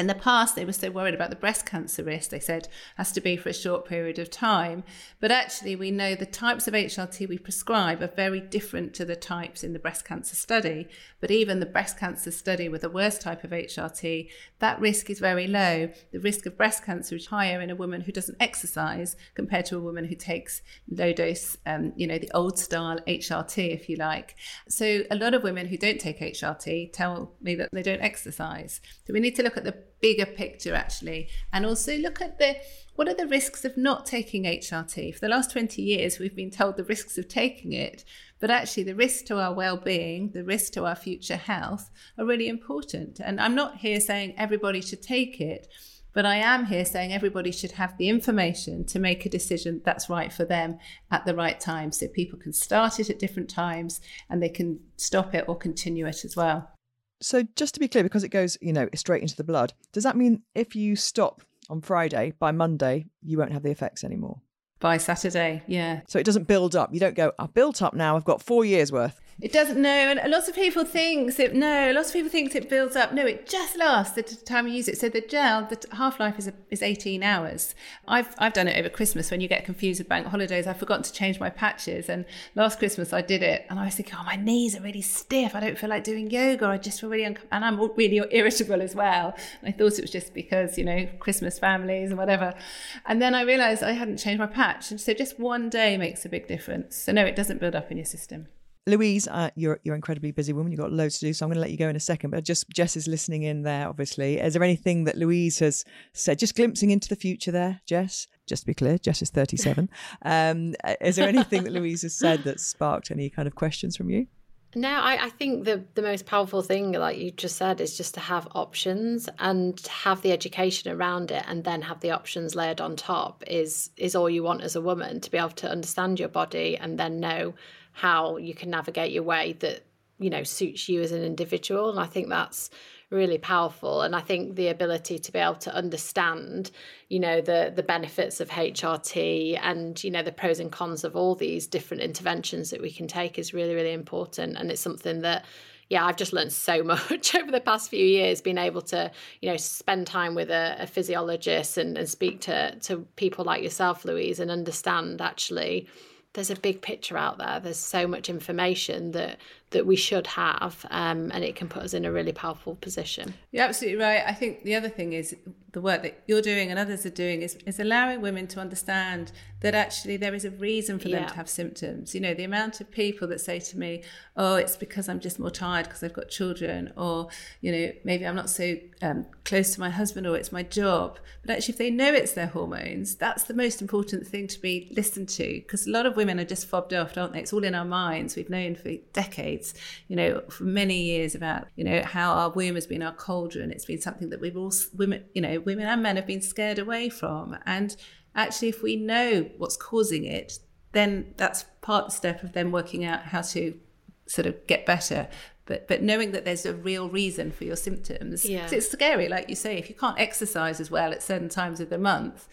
In the past, they were so worried about the breast cancer risk, they said has to be for a short period of time. But actually, we know the types of HRT we prescribe are very different to the types in the breast cancer study. But even the breast cancer study with the worst type of HRT, that risk is very low. The risk of breast cancer is higher in a woman who doesn't exercise compared to a woman who takes low dose, um, you know, the old style HRT, if you like. So a lot of women who don't take HRT tell me that they don't exercise. So we need to look at the bigger picture actually and also look at the what are the risks of not taking HRT for the last 20 years we've been told the risks of taking it but actually the risks to our well-being the risks to our future health are really important and I'm not here saying everybody should take it but I am here saying everybody should have the information to make a decision that's right for them at the right time. So people can start it at different times and they can stop it or continue it as well. So just to be clear, because it goes, you know, straight into the blood, does that mean if you stop on Friday, by Monday, you won't have the effects anymore? By Saturday, yeah. So it doesn't build up. You don't go, I've built up now, I've got four years worth. It doesn't. know, and lots of people think it. No, lots of people think it builds up. No, it just lasts the time you use it. So the gel, the half life is is eighteen hours. I've I've done it over Christmas when you get confused with bank holidays. I've forgotten to change my patches, and last Christmas I did it, and I was thinking, oh, my knees are really stiff. I don't feel like doing yoga. I just feel really uncomfortable, and I'm really irritable as well. And I thought it was just because you know Christmas families and whatever. And then I realised I hadn't changed my patch, and so just one day makes a big difference. So no, it doesn't build up in your system. Louise, uh, you're you're incredibly busy woman. You've got loads to do, so I'm going to let you go in a second. But just Jess is listening in there. Obviously, is there anything that Louise has said? Just glimpsing into the future there, Jess. Just to be clear, Jess is 37. [LAUGHS] um, is there anything that Louise has said that sparked any kind of questions from you? No, I, I, think the the most powerful thing, like you just said, is just to have options and have the education around it, and then have the options layered on top. Is is all you want as a woman to be able to understand your body and then know how you can navigate your way that you know suits you as an individual. And i think that's really powerful. And i think the ability to be able to understand you know the the benefits of hrt and you know the pros and cons of all these different interventions that we can take is really really important. And it's something that yeah, I've just learned so [LAUGHS] much over the past few years, being able to, you know, spend time with a, a physiologist and, and speak to to people like yourself, Louise, and understand actually there's a big picture out there. There's so much information that that we should have, um, and it can put us in a really powerful position. You're absolutely right. I think the other thing is the work that you're doing and others are doing is, is allowing women to understand that actually there is a reason for them yeah. to have symptoms. You know, the amount of people that say to me, oh, it's because I'm just more tired because I've got children, or, you know, maybe I'm not so um, close to my husband, or it's my job. But actually, if they know it's their hormones, that's the most important thing to be listened to because a lot of women are just fobbed off, aren't they? It's all in our minds. We've known for decades, you know, for many years about, you know, how our womb has been our cauldron. It's been something that we've all, women, you know, women and men have been scared away from. And actually, if we know what's causing it, then that's part of the step of them working out how to sort of get better. But, but knowing that there's a real reason for your symptoms, yeah. it's scary, like you say, if you can't exercise as well at certain times of the month,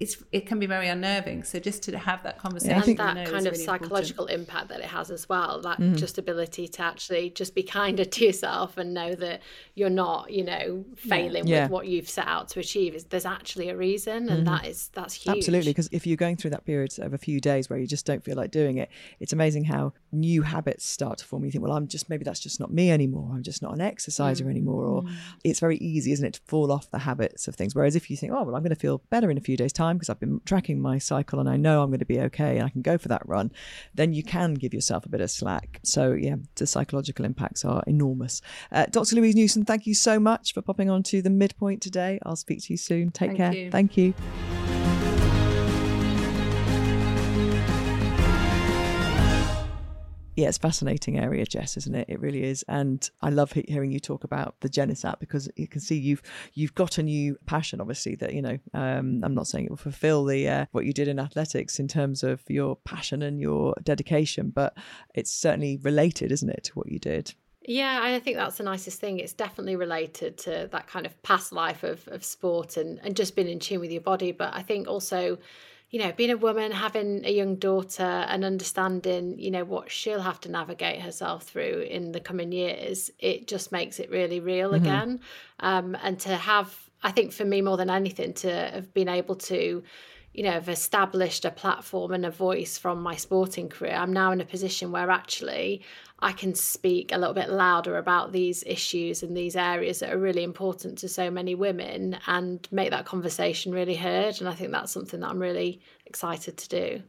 it's it can be very unnerving. So just to have that conversation, yeah, and that kind of really psychological important. impact that it has as well. That mm. just ability to actually just be kinder to yourself and know that you're not, you know, failing yeah. with what you've set out to achieve. Is there's actually a reason, and mm. that is that's huge. Absolutely, because if you're going through that period of a few days where you just don't feel like doing it, it's amazing how new habits start to form. You think, well, I'm just maybe that's just not me anymore. I'm just not an exerciser mm. anymore, or mm. it's very easy, isn't it, to fall off the habits of things. Whereas if you think, oh well, I'm going to feel better in a few days' time because I've been tracking my cycle and I know I'm going to be okay and I can go for that run, then you can give yourself a bit of slack. So, yeah, the psychological impacts are enormous. Uh, Dr. Louise Newson, thank you so much for popping on to the midpoint today. I'll speak to you soon. Take thank care. You. Thank you. Yeah, it's a fascinating area, Jess, isn't it? It really is, and I love hearing you talk about the Jennis app because you can see you've you've got a new passion. Obviously, that you know, um, I'm not saying it will fulfil the uh, what you did in athletics in terms of your passion and your dedication, but it's certainly related, isn't it, to what you did? Yeah, I think that's the nicest thing. It's definitely related to that kind of past life of, of sport and, and just being in tune with your body. But I think also you know, being a woman, having a young daughter, and understanding, you know, what she'll have to navigate herself through in the coming years, it just makes it really real mm-hmm. again. Um, and to have I think for me more than anything to have been able to you know, have established a platform and a voice from my sporting career, I'm now in a position where actually I can speak a little bit louder about these issues and these areas that are really important to so many women and make that conversation really heard. And I think that's something that I'm really excited to do.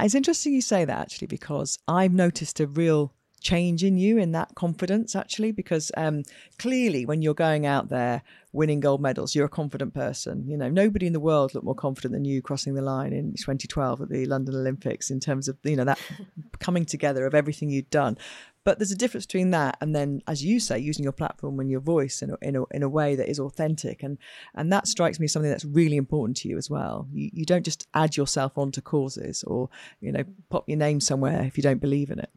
It's interesting you say that actually, because I've noticed a real change in you in that confidence actually because um, clearly when you're going out there winning gold medals you're a confident person you know. Nobody in the world looked more confident than you crossing the line in 2012 at the london olympics in terms of you know that [LAUGHS] coming together of everything you'd done. But there's a difference between that and then as you say using your platform and your voice in a, in a, in a way that is authentic. And and that strikes me as something that's really important to you as well. You, you don't just add yourself onto causes or you know pop your name somewhere if you don't believe in it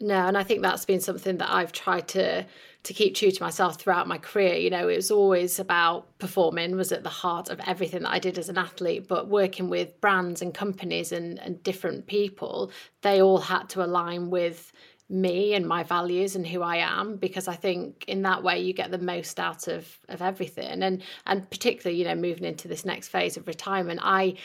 no, and I think that's been something that I've tried to to keep true to myself throughout my career. You know, it was always about performing was at the heart of everything that I did as an athlete, but working with brands and companies and, and different people, they all had to align with me and my values and who I am because I think in that way you get the most out of of everything and and particularly you know moving into this next phase of retirement I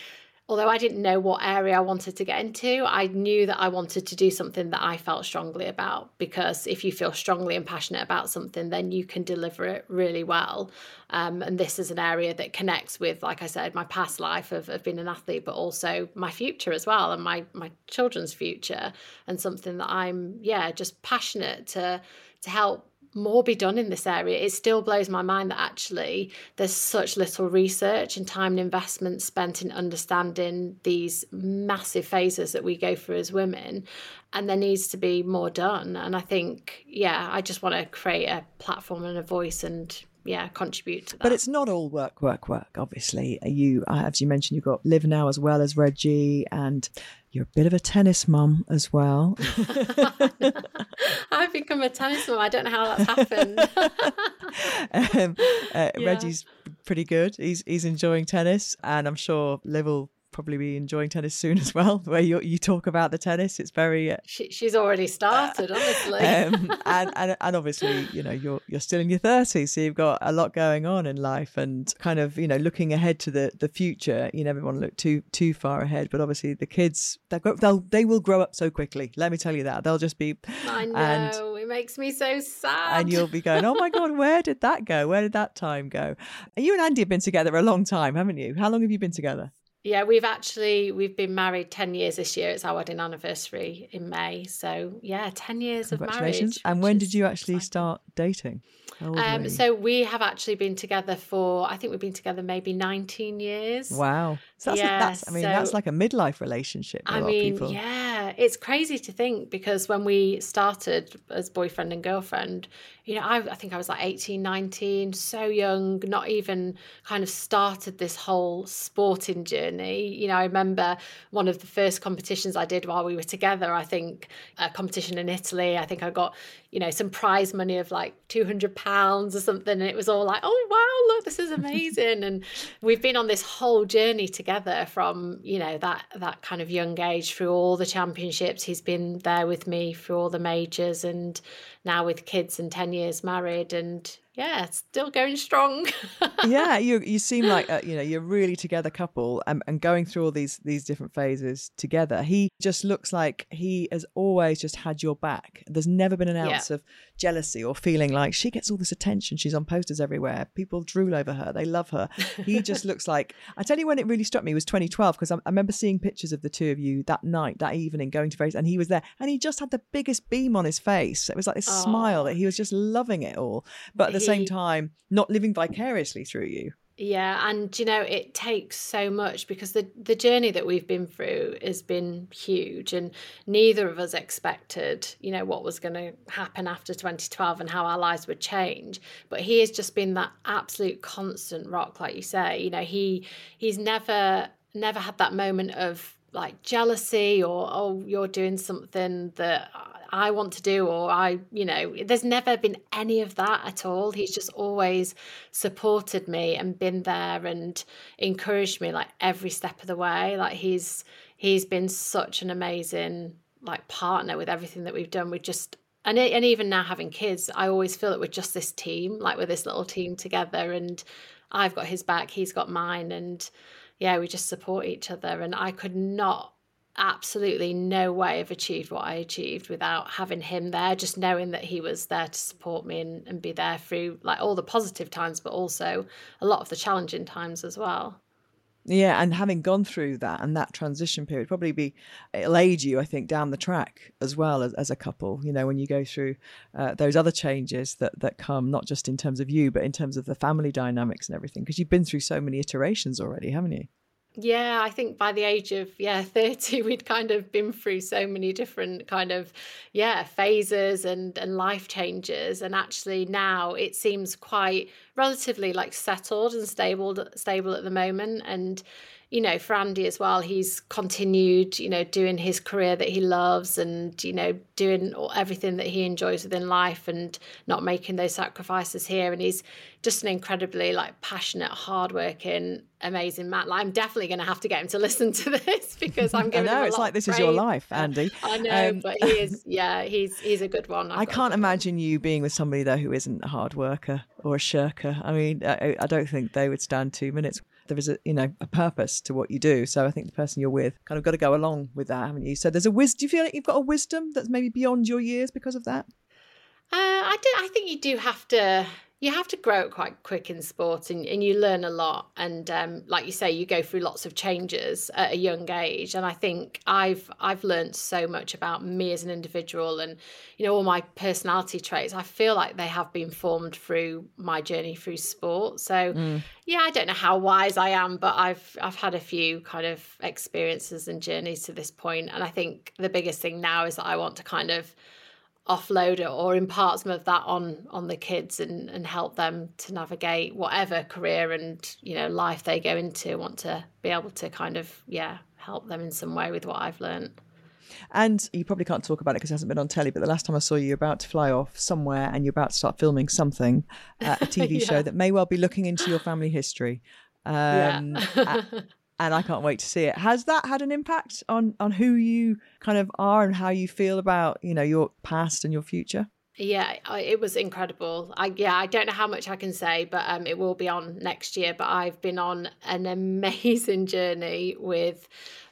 although I didn't know what area I wanted to get into, I knew that I wanted to do something that I felt strongly about because if you feel strongly and passionate about something, then you can deliver it really well. Um, and this is an area that connects with, like I said, my past life of, of being an athlete, but also my future as well and my my children's future and something that I'm, yeah, just passionate to to help more be done in this area. It still blows my mind that actually there's such little research and time and investment spent in understanding these massive phases that we go through as women. And there needs to be more done. And I think, yeah, I just want to create a platform and a voice and yeah contribute to that. But it's not all work, work, work. Obviously, you as you mentioned, you've got Liv now as well as Reggie, and you're a bit of a tennis mum as well. [LAUGHS] I've become a tennis mum. I don't know how that's happened. [LAUGHS] um, uh, [LAUGHS] yeah. Reggie's pretty good. He's he's enjoying tennis, and I'm sure Liv will probably be enjoying tennis soon as well. [LAUGHS] Way you, you talk about the tennis, it's very. Uh, she, she's already started, uh, honestly. [LAUGHS] um, [LAUGHS] and, and and obviously, you know, you're you're still in your thirties, so you've got a lot going on in life, and kind of you know looking ahead to the the future. You never want to look too too far ahead, but obviously the kids they'll they'll they will grow up so quickly. Let me tell you that they'll just be. I know and, it makes me so sad. And you'll be going, oh my god, where did that go? Where did that time go? You and Andy have been together a long time, haven't you? How long have you been together? Yeah, we've actually we've been married ten years this year. It's our wedding anniversary in May. So yeah, ten years of marriage. And when did you actually exciting. start dating? Um, so we have actually been together for I think we've been together maybe 19 years. Wow. So that's, yeah, a, that's I mean so, that's like a midlife relationship. I mean, yeah, it's crazy to think because when we started as boyfriend and girlfriend, you know, I, I think I was like 18, 19, so young, not even kind of started this whole sporting journey. You know, I remember one of the first competitions I did while we were together, I think a competition in Italy. I think I got, you know, some prize money of like 200 pounds or something. And it was all like, oh, wow, look, this is amazing. and we've been on this whole journey together from, you know, that, that kind of young age through all the championships. He's been there with me through all the majors and now with kids and 10 years married and yeah, still going strong. [LAUGHS] yeah, you you seem like a, you know you're really together couple and, and going through all these these different phases together. He just looks like he has always just had your back. There's never been an ounce yeah. of jealousy or feeling like she gets all this attention. She's on posters everywhere. People drool over her. They love her. He [LAUGHS] just looks like I tell you when it really struck me was 2012 because I, I, remember seeing pictures of the two of you that night, that evening, going to various, and he was there and he just had the biggest beam on his face. It was like this oh. smile that he was just loving it all. But at the same time not living vicariously through you. Yeah, and you know it takes so much because the the journey that we've been through has been huge, and neither of us expected, you know, what was going to happen after 2012 and how our lives would change. But he has just been that absolute constant rock, like you say. You know, he he's never never had that moment of like jealousy or oh you're doing something that I want to do, or I, you know, there's never been any of that at all. He's just always supported me and been there and encouraged me like every step of the way. Like he's he's been such an amazing like partner with everything that we've done. We just and and even now having kids, I always feel that we're just this team, like we're this little team together, and I've got his back, he's got mine, and yeah, we just support each other. And I could not absolutely no way have achieved what I achieved without having him there, just knowing that he was there to support me and, and be there through like all the positive times, but also a lot of the challenging times as well. Yeah, and having gone through that and that transition period, probably be it'll aid you, I think, down the track as well as, as a couple. You know, when you go through uh, those other changes that that come, not just in terms of you, but in terms of the family dynamics and everything, because you've been through so many iterations already, haven't you? Yeah, I think by the age of yeah [LAUGHS] 30 we'd kind of been through so many different kind of yeah phases and and life changes. And actually now it seems quite relatively like settled and stable stable at the moment. And you know, for Andy as well, he's continued, you know, doing his career that he loves and, you know, doing everything that he enjoys within life and not making those sacrifices here. And he's just an incredibly like passionate, hardworking, amazing man. Like, I'm definitely going to have to get him to [LAUGHS] listen to this because I'm [LAUGHS] giving. I know it's like this is your life, Andy. [LAUGHS] I know, um, but he is. Yeah, he's he's a good one. I've I can not imagine you being with somebody though who isn't a hard worker or a shirker. I mean, I, I don't think they would stand two minutes there is a you know a purpose to what you do. So I think the person you're with kind of got to go along with that, haven't you? So there's a wisdom. Do you feel like you've got a wisdom that's maybe beyond your years because of that? Uh, I do. I think you do have to you have to grow up quite quick in sport and, and you learn a lot. And um, like you say you go through lots of changes at a young age. And i think i've i've learned so much about me as an individual and you know all my personality traits. I feel like they have been formed through my journey through sport. So mm. yeah i don't know how wise i am but i've i've had a few kind of experiences and journeys to this point. And i think the biggest thing now is that i want to kind of offload it or impart some of that on on the kids and and help them to navigate whatever career and you know life they go into want to be able to kind of yeah help them in some way with what I've learned. And you probably can't talk about it because it hasn't been on telly, but the last time I saw you, you're about to fly off somewhere and you're about to start filming something, uh, a [LAUGHS] TV yeah. show that may well be looking into your family history. Um, yeah [LAUGHS] and I can't wait to see it. Has that had an impact on on who you kind of are and how you feel about you know your past and your future? Yeah, it was incredible. I yeah, I don't know how much I can say, but um, it will be on next year. But I've been on an amazing journey with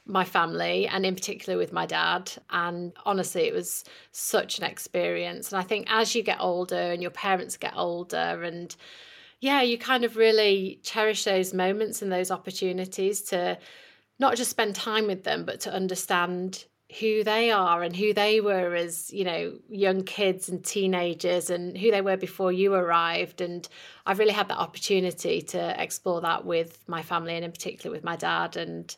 my family and in particular with my dad and honestly it was such an experience and i think as you get older and your parents get older and yeah, you kind of really cherish those moments and those opportunities to not just spend time with them, but to understand who they are and who they were as you know young kids and teenagers and who they were before you arrived. And i've really had that opportunity to explore that with my family and in particular with my dad. And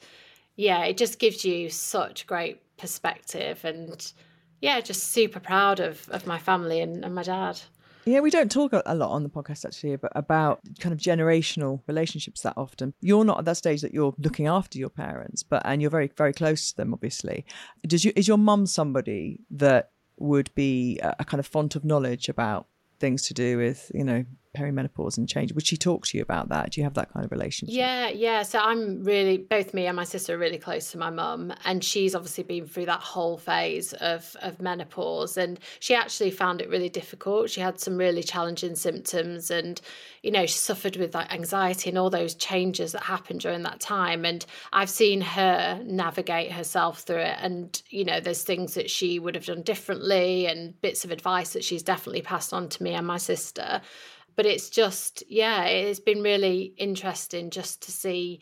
yeah it just gives you such great perspective and yeah just super proud of of my family and, and my dad yeah, we don't talk a lot on the podcast actually but about kind of generational relationships that often. You're not at that stage that you're looking after your parents, but and you're very very close to them, obviously. Does you is your mum somebody that would be a, a kind of font of knowledge about things to do with you know perimenopause and change. Would she talk to you about that? Do you have that kind of relationship? Yeah, yeah. So I'm really both me and my sister are really close to my mum, and she's obviously been through that whole phase of of menopause, and she actually found it really difficult. She had some really challenging symptoms, and you know she suffered with like anxiety and all those changes that happened during that time. And I've seen her navigate herself through it, and you know there's things that she would have done differently, and bits of advice that she's definitely passed on to me and my sister but it's just yeah it's been really interesting just to see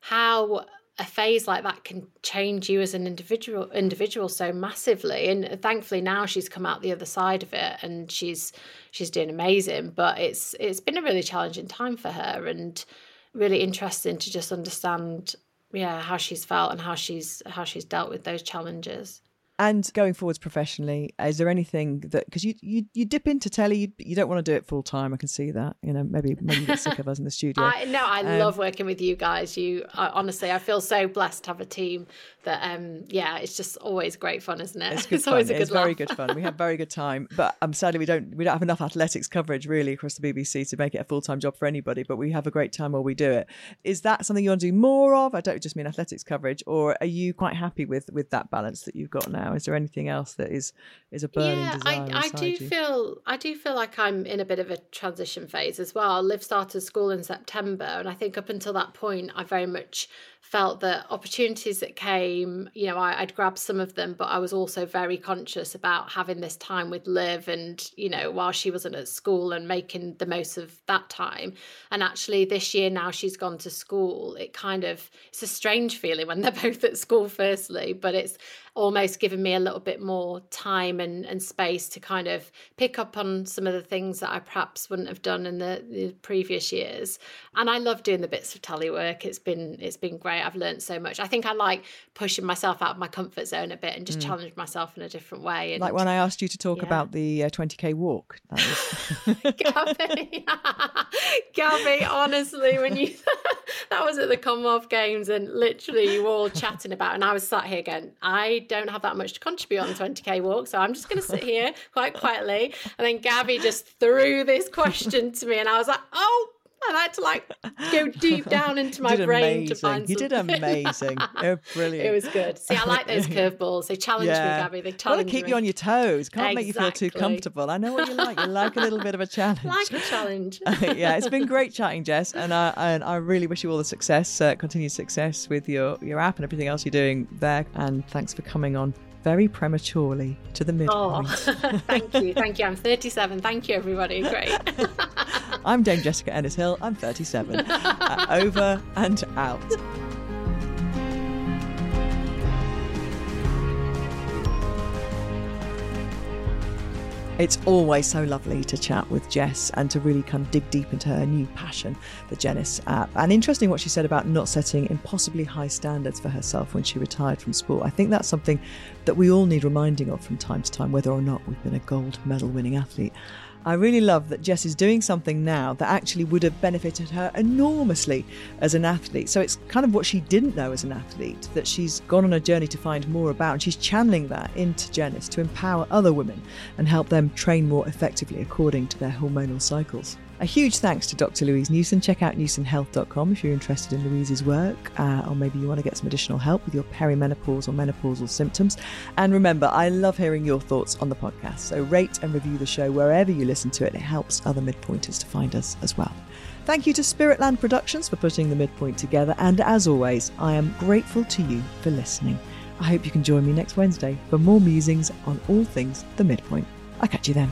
how a phase like that can change you as an individual individual so massively. And thankfully now she's come out the other side of it and she's she's doing amazing but it's it's been a really challenging time for her and really interesting to just understand yeah how she's felt and how she's how she's dealt with those challenges and going forwards professionally, is there anything that because you, you you dip into telly, you, you don't want to do it full time. I can see that. You know, maybe maybe you get sick of us in the studio. I, no, I um, love working with you guys. You I, honestly, I feel so blessed to have a team that um yeah, it's just always great fun, isn't it? It's, [LAUGHS] good it's always a good It's very good fun. We have [LAUGHS] very good time, but um sadly we don't we don't have enough athletics coverage really across the BBC to make it a full time job for anybody. But we have a great time while we do it. Is that something you want to do more of? I don't just mean athletics coverage, or are you quite happy with with that balance that you've got now? Now? Is there anything else that is is a burning yeah, desire? I, I do you? feel I do feel like I'm in a bit of a transition phase as well. Liv started school in September, and I think up until that point, I very much felt that opportunities that came, you know, I, would grab some of them, but I was also very conscious about having this time with Liv and, you know, while she wasn't at school and making the most of that time. And actually, this year now she's gone to school, it kind of, it's a strange feeling when [LAUGHS] they're both at school, firstly, but it's almost given me a little bit more time and, and space to kind of pick up on some of the things that I perhaps wouldn't have done in the, the previous years. And I love doing the bits of tele work. It's been it's been great. I've learned so much. I think I like pushing myself out of my comfort zone a bit and just mm. challenge myself in a different way. And, like when I asked you to talk yeah. about the uh, 20k walk. [LAUGHS] [LAUGHS] Gabby, [LAUGHS] Gabby, honestly, when you that was at the Commonwealth Games and literally you were all chatting about, and I was sat here again. I don't have that much to contribute on the 20k walk, so I'm just going to sit here quite quietly. And then Gabby just threw this question to me, and I was like, oh I had to like go [LAUGHS] deep down into my brain amazing. to find. You did amazing. [LAUGHS] oh, brilliant. It was good. See, I like those [LAUGHS] curveballs. They challenge yeah. me, Gabby. They challenge to keep me. you on your toes. Can't exactly. make you feel too comfortable. I know what you like. You like a little bit of a challenge. like a challenge. yeah, it's been great chatting, Jess, and I and I really wish you all the success, uh, continued success with your your app and everything else you're doing there. And thanks for coming on very prematurely to the midpoint. Oh, thank you. Thank you. I'm 37. Thank you, everybody. Great. I'm Dame Jessica Ennis Hill. I'm 37. [LAUGHS] uh, over and out. It's always so lovely to chat with Jess and to really kind of dig deep into her new passion, the Jennis app. And interesting what she said about not setting impossibly high standards for herself when she retired from sport. I think that's something that we all need reminding of from time to time, whether or not we've been a gold medal winning athlete. I really love that Jess is doing something now that actually would have benefited her enormously as an athlete. So it's kind of what she didn't know as an athlete that she's gone on a journey to find more about, and she's channeling that into Jennis to empower other women and help them train more effectively according to their hormonal cycles. A huge thanks to Dr. Louise Newson. Check out newsonhealth.com if you're interested in Louise's work, uh, or maybe you want to get some additional help with your perimenopause or menopausal symptoms. And remember, I love hearing your thoughts on the podcast. So rate and review the show wherever you listen to it. It helps other midpointers to find us as well. Thank you to Spiritland Productions for putting the midpoint together. And as always, I am grateful to you for listening. I hope you can join me next Wednesday for more musings on all things the midpoint. I'll catch you then.